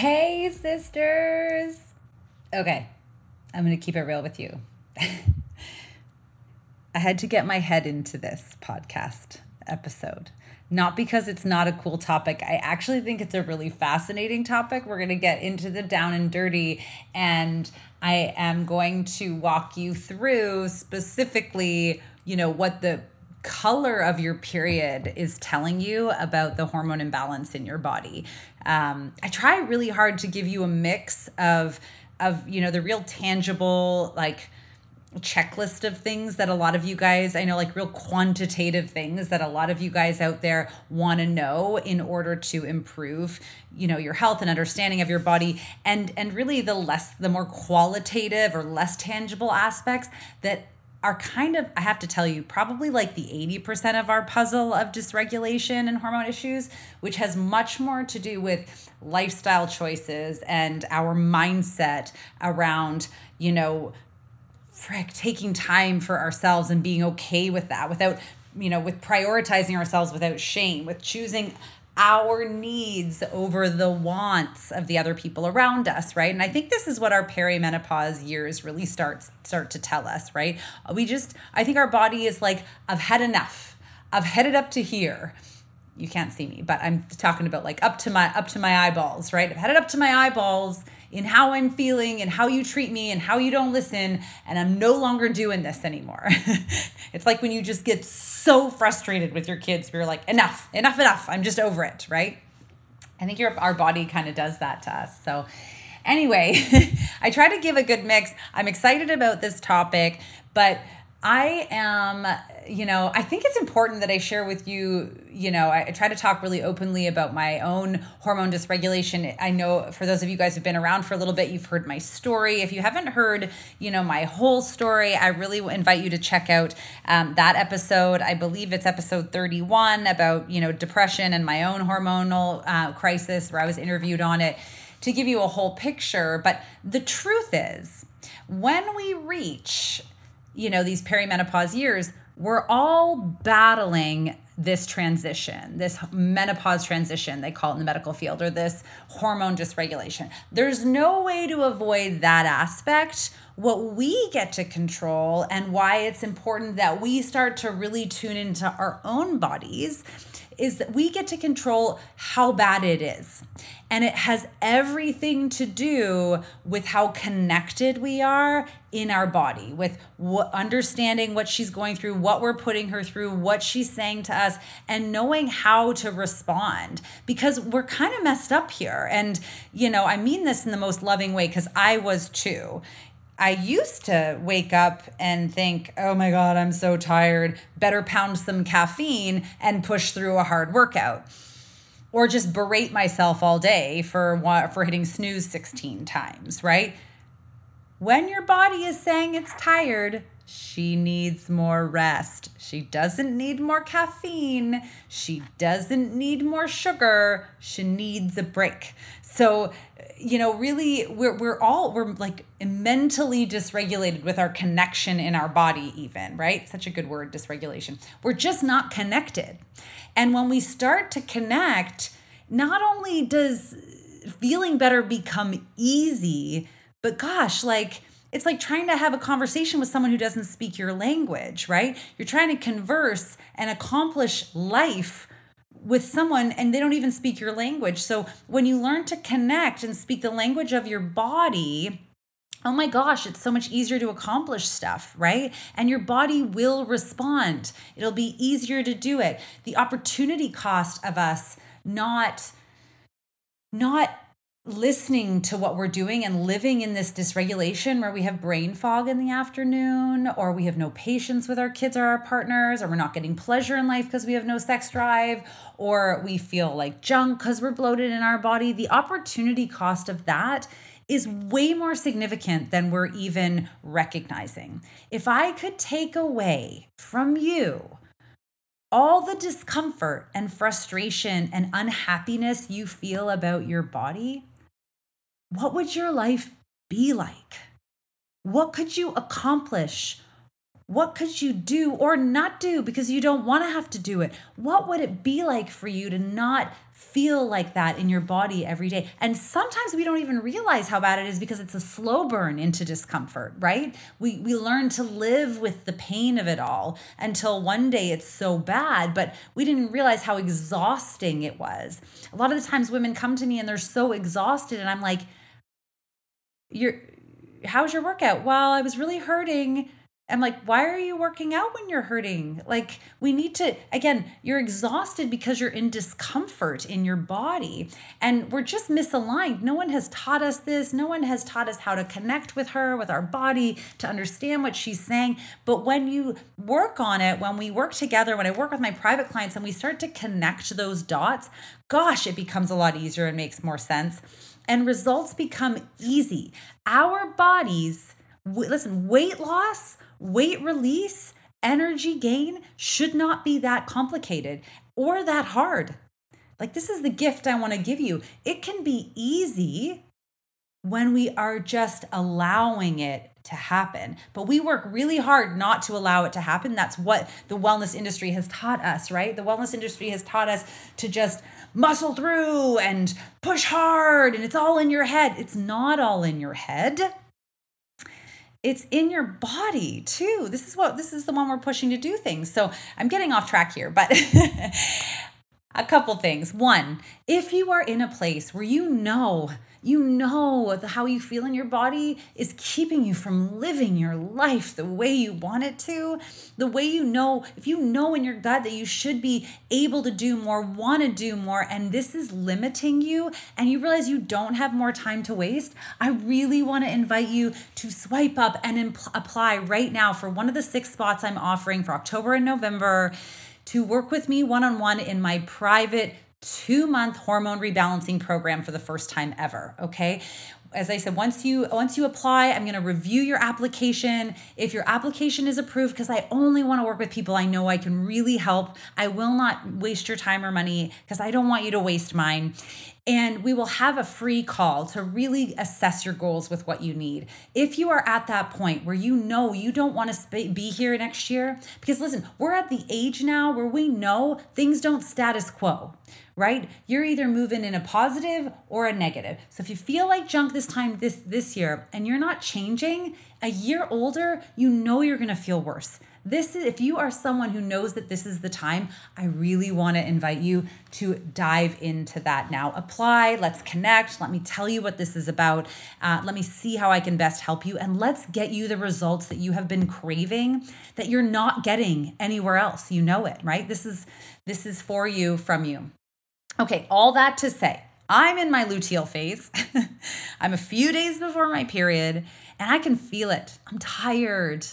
Hey, sisters. Okay, I'm going to keep it real with you. I had to get my head into this podcast episode. Not because it's not a cool topic. I actually think it's a really fascinating topic. We're going to get into the down and dirty, and I am going to walk you through specifically, you know, what the color of your period is telling you about the hormone imbalance in your body. Um, I try really hard to give you a mix of of you know the real tangible like checklist of things that a lot of you guys I know like real quantitative things that a lot of you guys out there want to know in order to improve you know your health and understanding of your body and and really the less the more qualitative or less tangible aspects that are kind of, I have to tell you, probably like the 80% of our puzzle of dysregulation and hormone issues, which has much more to do with lifestyle choices and our mindset around, you know, frick, taking time for ourselves and being okay with that without, you know, with prioritizing ourselves without shame, with choosing our needs over the wants of the other people around us right? And i think this is what our perimenopause years really start start to tell us right? We just i think our body is like i've had enough. I've headed up to here. You can't see me but i'm talking about like up to my up to my eyeballs right? I've headed up to my eyeballs in how I'm feeling and how you treat me and how you don't listen. And I'm no longer doing this anymore. it's like when you just get so frustrated with your kids, you're like, enough, enough, enough. I'm just over it, right? I think your our body kind of does that to us. So anyway, I try to give a good mix. I'm excited about this topic, but I am, you know, I think it's important that I share with you, you know, I, I, try to talk really openly about my own hormone dysregulation. I know for those of you guys who've been around for a little bit, you've heard my story. If you haven't heard, you know, my whole story, I really invite you to check out um, that episode. I believe it's episode 31 about, you know, depression and my own hormonal uh, crisis where I was interviewed on it to give you a whole picture. But the truth is, when we reach you know, these perimenopause years, we're all battling this transition, this menopause transition, they call it in the medical field, or this hormone dysregulation. There's no way to avoid that aspect. What we get to control and why it's important that we start to really tune into our own bodies is that we get to control how bad it is. And it has everything to do with how connected we are in our body, with what, understanding what she's going through, what we're putting her through, what she's saying to us, and knowing how to respond because we're kind of messed up here. And, you know, I mean this in the most loving way because I was too. I used to wake up and think, oh my God, I'm so tired. Better pound some caffeine and push through a hard workout. Or just berate myself all day for, for hitting snooze 16 times, right? When your body is saying it's tired, she needs more rest. She doesn't need more caffeine. She doesn't need more sugar. She needs a break. So you know really we're we're all we're like mentally dysregulated with our connection in our body even right? Such a good word dysregulation. We're just not connected. And when we start to connect not only does feeling better become easy but gosh like it's like trying to have a conversation with someone who doesn't speak your language right? You're trying to converse and accomplish life with someone and they don't even speak your language. So when you learn to connect and speak the language of your body, oh my gosh, it's so much easier to accomplish stuff, right? And your body will respond. It'll be easier to do it. The opportunity cost of us not not listening to what we're doing and living in this dysregulation where we have brain fog in the afternoon or we have no patience with our kids or our partners or we're not getting pleasure in life because we have no sex drive or we feel like junk because we're bloated in our body the opportunity cost of that is way more significant than we're even recognizing. If i could take away from you all the discomfort and frustration and unhappiness you feel about your body what would your life be like? What could you accomplish? What could you do or not do because you don't want to have to do it? What would it be like for you to not feel like that in your body every day? And sometimes we don't even realize how bad it is because it's a slow burn into discomfort, right? We we learn to live with the pain of it all until one day it's so bad, but we didn't realize how exhausting it was. A lot of the times women come to me and they're so exhausted and I'm like, you're how's your workout? Well, I was really hurting. I'm like, why are you working out when you're hurting? Like, we need to, again, you're exhausted because you're in discomfort in your body. And we're just misaligned. No one has taught us this. No one has taught us how to connect with her, with our body, to understand what she's saying. But when you work on it, when we work together, when I work with my private clients and we start to connect those dots, gosh, it becomes a lot easier and makes more sense and results become easy. Our bodies, listen, weight loss, weight release, energy gain should not be that complicated or that hard. Like, this is the gift I want to give you. It can be easy when we are just allowing it to happen. But we work really hard not to allow it to happen. That's what the wellness industry has taught us, right? The wellness industry has taught us to just muscle through and push hard and it's all in your head. It's not all in your head. It's in your body too. This is what this is the one we're pushing to do things. So I'm getting off track here, but a couple things. One, if you are in a place where you know you know how you feel in your body is keeping you from living your life the way you want it to. The way you know, if you know in your gut that you should be able to do more, want to do more, and this is limiting you, and you realize you don't have more time to waste, I really want to invite you to swipe up and impl- apply right now for one of the six spots I'm offering for October and November to work with me one on one in my private two month hormone rebalancing program for the first time ever. Okay. As I said, once you once you apply, I'm to review your application. If your application is approved, because I only want to work with people I know I can really help. I will not waste your time or money because I don't want you to waste mine. And we will have a free call to really assess your goals with what you need. If you are at that point where you know you don't want to be here next year, because listen, we're at the age now where we know things don't status quo right? You're either moving in a positive or a negative. So if you feel like junk this time this this year and you're not changing, a year older, you know you're going to feel worse. This is if you are someone who knows that this is the time, I really want to invite you to dive into that now. Apply, let's connect. Let me tell you what this is about. Uh, let me see how I can best help you, and let's get you the results that you have been craving that you're not getting anywhere else. You know it, right? This is this is for you from you. Okay, all that to say, I'm in my luteal phase. I'm a few days before my period and I can feel it. I'm tired.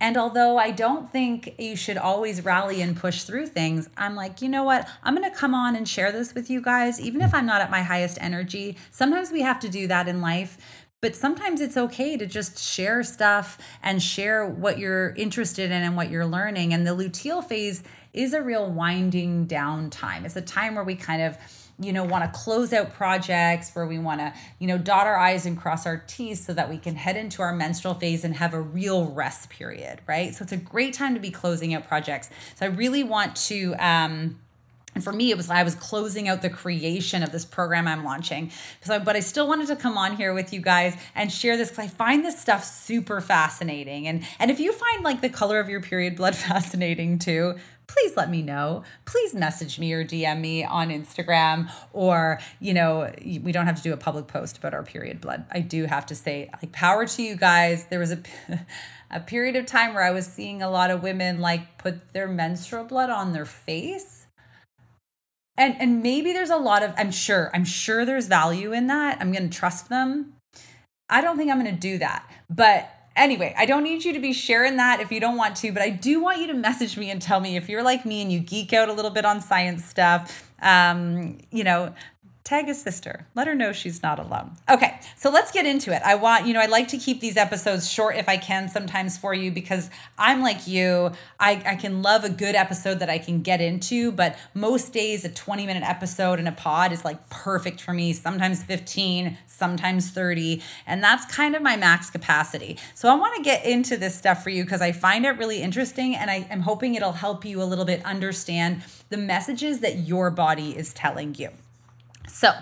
And although I don't think you should always rally and push through things, I'm like, you know what? I'm going to come on and share this with you guys, even if I'm not at my highest energy. Sometimes we have to do that in life. But sometimes it's okay to just share stuff and share what you're interested in and what you're learning. And the luteal phase is a real winding down time. It's a time where we kind of you know want to close out projects where we want to you know dot our i's and cross our t's so that we can head into our menstrual phase and have a real rest period right? So it's a great time to be closing out projects. So i really want to um and for me it was i was closing out the creation of this program i'm launching so but i still wanted to come on here with you guys and share this because i find this stuff super fascinating and and if you find like the color of your period blood fascinating too please let me know. Please message me or DM me on Instagram or, you know, we don't have to do a public post about our period blood. I do have to say like power to you guys. There was a a period of time where I was seeing a lot of women like put their menstrual blood on their face and and maybe there's a lot of i'm sure i'm sure there's value in that. I'm to trust them. I don't think i'm to do that. But anyway i don't need you to be sharing that if you don't want to but i do want you to message me and tell me if you're like me and you geek out a little bit on science stuff. Um, you know tag a sister. Let her know she's not alone. Okay so let's get into it. I want you know i like to keep these episodes short if i can sometimes for you because i'm like you. I, I can love a good episode that i can get into but most days a 20 minute episode in a pod is like perfect for me. Sometimes 15 sometimes 30 and that's kind of my max capacity. So i want to get into this stuff for you because i find it really interesting and I, i'm hoping it'll help you a little bit understand the messages that your body is telling you so,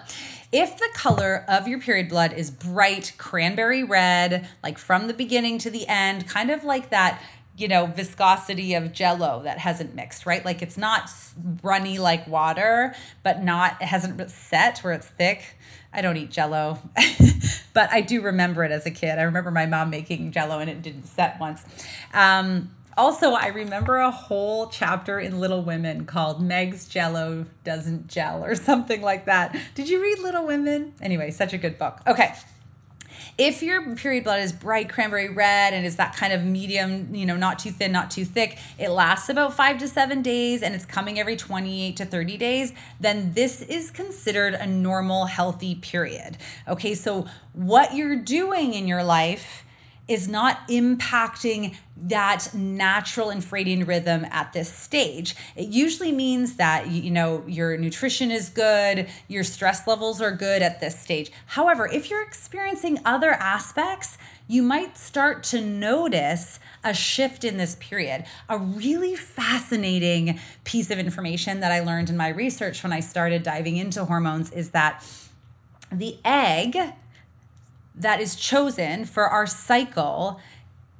if the color of your period blood is bright cranberry red, like from the beginning to the end, kind of like that, you know, viscosity of jello that hasn't mixed, right? Like it's not runny like water, but not, it hasn't set where it's thick. I don't eat jello, but I do remember it as a kid. I remember my mom making jello and it didn't set once. Um, also, I remember a whole chapter in Little Women called Meg's Jello Doesn't Gel or something like that. Did you read Little Women? Anyway, such a good book. Okay. If your period blood is bright cranberry red and is that kind of medium, you know, not too thin, not too thick, it lasts about five to seven days and it's coming every 28 to 30 days, then this is considered a normal, healthy period. Okay, so what you're doing in your life is not impacting that natural infradian rhythm at this stage. It usually means that you know your nutrition is good, your stress levels are good at this stage. However, if you're experiencing other aspects, you might start to notice a shift in this period. A really fascinating piece of information that I learned in my research when I started diving into hormones is that the egg that is chosen for our cycle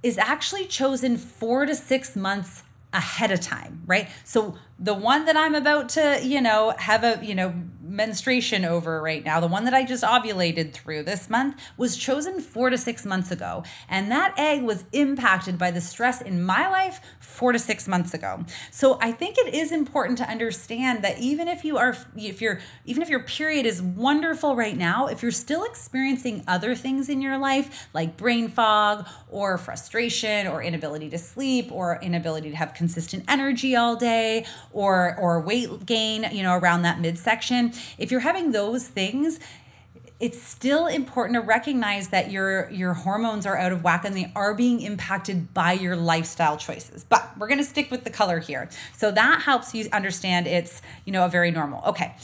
is actually chosen four to six months ahead of time, right? So the one that I'm about to, you know, have a, you know, menstruation over right now, the one that I just ovulated through this month, was chosen four to six months ago. And that egg was impacted by the stress in my life four to six months ago. So I think it is important to understand that even if you are, if you're, even if your period is wonderful right now, if you're still experiencing other things in your life, like brain fog or frustration or inability to sleep or inability to have consistent energy all day or, or weight gain, you know, around that midsection, if you're having those things, it's still important to recognize that your your hormones are out of whack and they are being impacted by your lifestyle choices. But we're going to stick with the color here. So that helps you understand it's you know a very normal. Okay.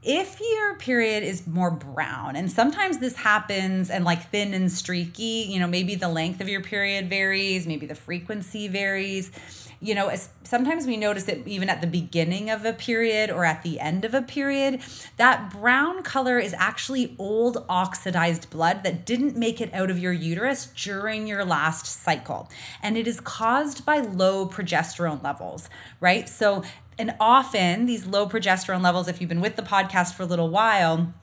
If your period is more brown and sometimes this happens and like thin and streaky you know maybe the length of your period varies maybe the frequency varies you know, as, sometimes we notice it even at the beginning of a period or at the end of a period. That brown color is actually old oxidized blood that didn't make it out of your uterus during your last cycle. And it is caused by low progesterone levels, right? So, and often these low progesterone levels, if you've been with the podcast for a little while,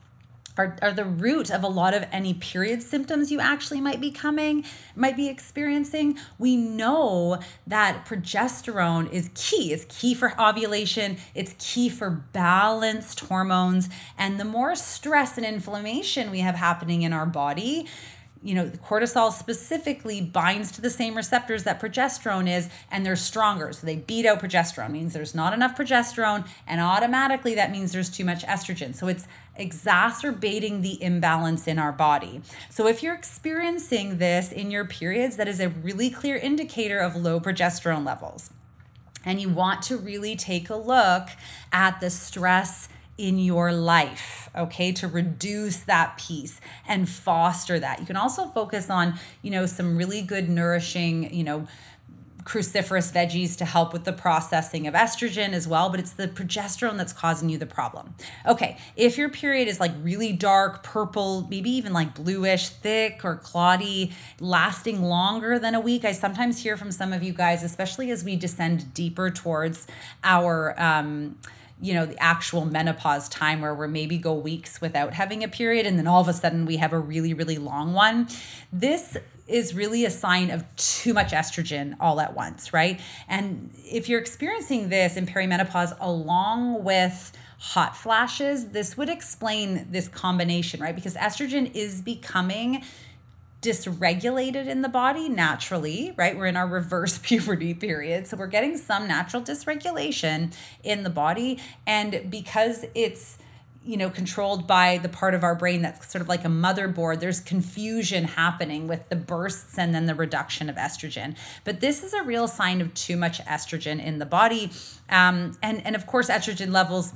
are, are the root of a lot of any period symptoms you actually might be coming, might be experiencing. We know that progesterone is key. It's key for ovulation, it's key for balanced hormones. And the more stress and inflammation we have happening in our body, you know, cortisol specifically binds to the same receptors that progesterone is, and they're stronger. So they beat out progesterone, means there's not enough progesterone, and automatically that means there's too much estrogen. So it's exacerbating the imbalance in our body. So if you're experiencing this in your periods, that is a really clear indicator of low progesterone levels. And you want to really take a look at the stress in your life, okay, to reduce that piece and foster that. You can also focus on, you know, some really good nourishing, you know, cruciferous veggies to help with the processing of estrogen as well, but it's the progesterone that's causing you the problem. Okay, if your period is like really dark, purple, maybe even like bluish, thick or clotty, lasting longer than a week, I sometimes hear from some of you guys, especially as we descend deeper towards our um, you know the actual menopause time where we're maybe go weeks without having a period and then all of a sudden we have a really really long one. This is really a sign of too much estrogen all at once right? And if you're experiencing this in perimenopause along with hot flashes this would explain this combination right? Because estrogen is becoming dysregulated in the body naturally, right? We're in our reverse puberty period. So we're getting some natural dysregulation in the body. And because it's, you know, controlled by the part of our brain that's sort of like a motherboard, there's confusion happening with the bursts and then the reduction of estrogen. But this is a real sign of too much estrogen in the body. Um, and, and of course, estrogen levels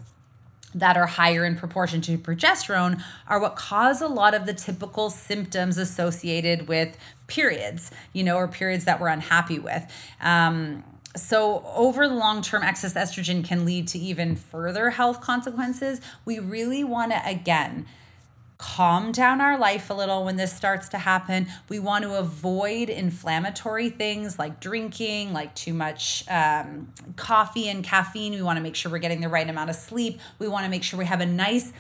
that are higher in proportion to progesterone are what cause a lot of the typical symptoms associated with periods, you know, or periods that we're unhappy with. Um, so, over the long term, excess estrogen can lead to even further health consequences. We really want to, again, calm down our life a little when this starts to happen. We want to avoid inflammatory things like drinking, like too much um, coffee and caffeine. We want to make sure we're getting the right amount of sleep. We want to make sure we have a nice,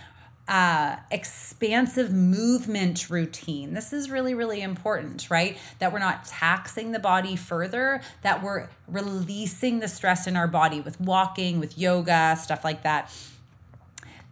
uh, expansive movement routine. This is really, really important, right? That we're not taxing the body further, that we're releasing the stress in our body with walking, with yoga, stuff like that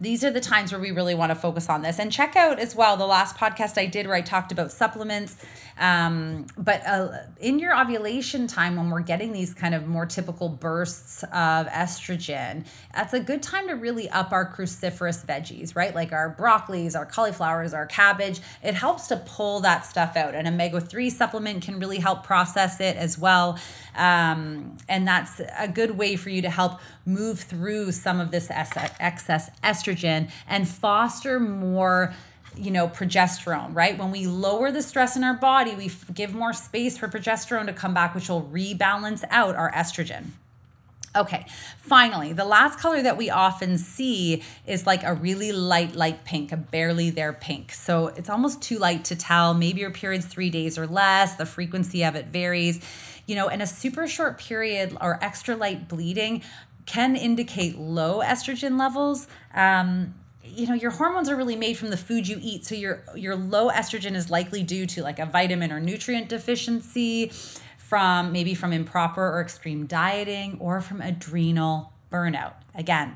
these are the times where we really want to focus on this. And check out as well the last podcast I did where I talked about supplements. Um, but uh, in your ovulation time, when we're getting these kind of more typical bursts of estrogen, that's a good time to really up our cruciferous veggies, right? Like our broccolis, our cauliflowers, our cabbage. It helps to pull that stuff out. An omega 3 supplement can really help process it as well. Um, and that's a good way for you to help move through some of this excess estrogen and foster more you know progesterone right when we lower the stress in our body we give more space for progesterone to come back which will rebalance out our estrogen Okay, finally, the last color that we often see is like a really light, light pink, a barely there pink. So it's almost too light to tell. Maybe your period's three days or less, the frequency of it varies. You know, in a super short period or extra light bleeding, can indicate low estrogen levels. Um, you know your hormones are really made from the food you eat so your your low estrogen is likely due to like a vitamin or nutrient deficiency from maybe from improper or extreme dieting or from adrenal burnout again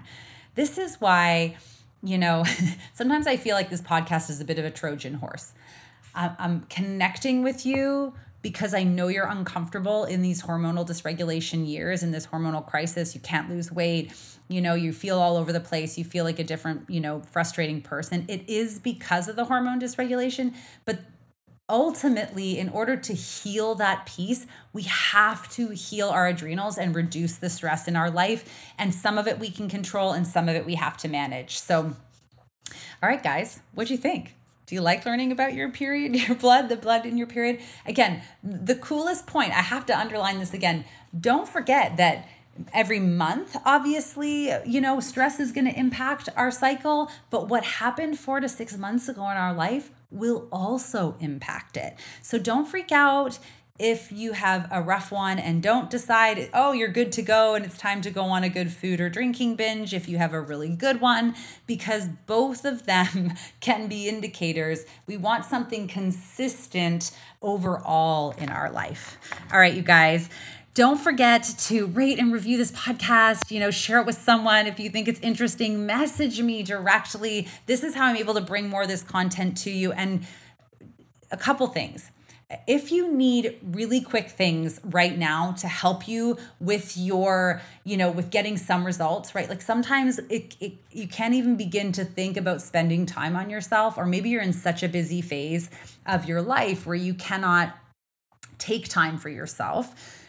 this is why you know sometimes i feel like this podcast is a bit of a trojan horse i'm connecting with you because I know you're uncomfortable in these hormonal dysregulation years in this hormonal crisis. You can't lose weight. You know, you feel all over the place. You feel like a different, you know, frustrating person. It is because of the hormone dysregulation, but ultimately, in order to heal that piece, we have to heal our adrenals and reduce the stress in our life. And some of it we can control, and some of it we have to manage. So, all right, guys, what'd you think? Do you like learning about your period, your blood, the blood in your period? Again, the coolest point, I have to underline this again. Don't forget that every month, obviously, you know, stress is going to impact our cycle, but what happened four to six months ago in our life will also impact it. So don't freak out if you have a rough one and don't decide, oh, you're good to go and it's time to go on a good food or drinking binge, if you have a really good one, because both of them can be indicators. We want something consistent overall in our life. All right, you guys. Don't forget to rate and review this podcast. You know, share it with someone if you think it's interesting. Message me directly. This is how I'm able to bring more of this content to you. And a couple things if you need really quick things right now to help you with your you know with getting some results right? Like sometimes it, it, you can't even begin to think about spending time on yourself or maybe you're in such a busy phase of your life where you cannot take time for yourself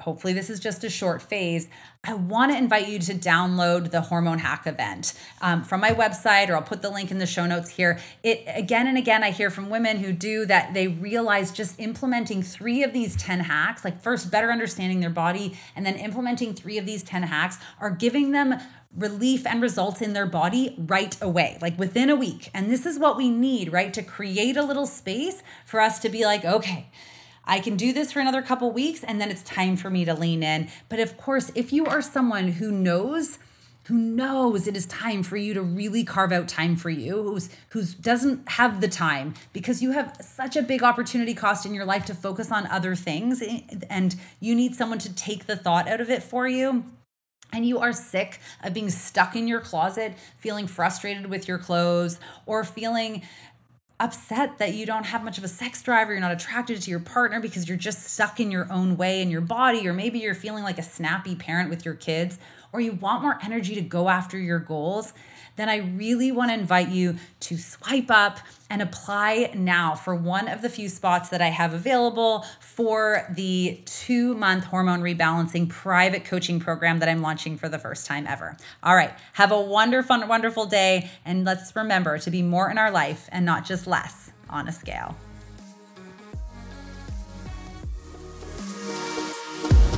hopefully this is just a short phase, I want to invite you to download the Hormone Hack event um, from my website, or I'll put the link in the show notes here. It again and again, I hear from women who do that. They realize just implementing three of these 10 hacks, like first better understanding their body, and then implementing three of these 10 hacks, are giving them relief and results in their body right away, like within a week. And this is what we need, right? To create a little space for us to be like, okay, I can do this for another couple weeks and then it's time for me to lean in. But of course, if you are someone who knows who knows it is time for you to really carve out time for you who's who's doesn't have the time because you have such a big opportunity cost in your life to focus on other things eh, and you need someone to take the thought out of it for you and you are sick of being stuck in your closet, feeling frustrated with your clothes, or feeling upset that you don't have much of a sex drive or you're not attracted to your partner because you're just stuck in your own way in your body, or maybe you're feeling like a snappy parent with your kids, or you want more energy to go after your goals, then I really want to invite you to swipe up and apply now for one of the few spots that I have available for the two month hormone rebalancing private coaching program that I'm launching for the first time ever. All right, have a wonderful, wonderful day, and let's remember to be more in our life and not just less on a scale.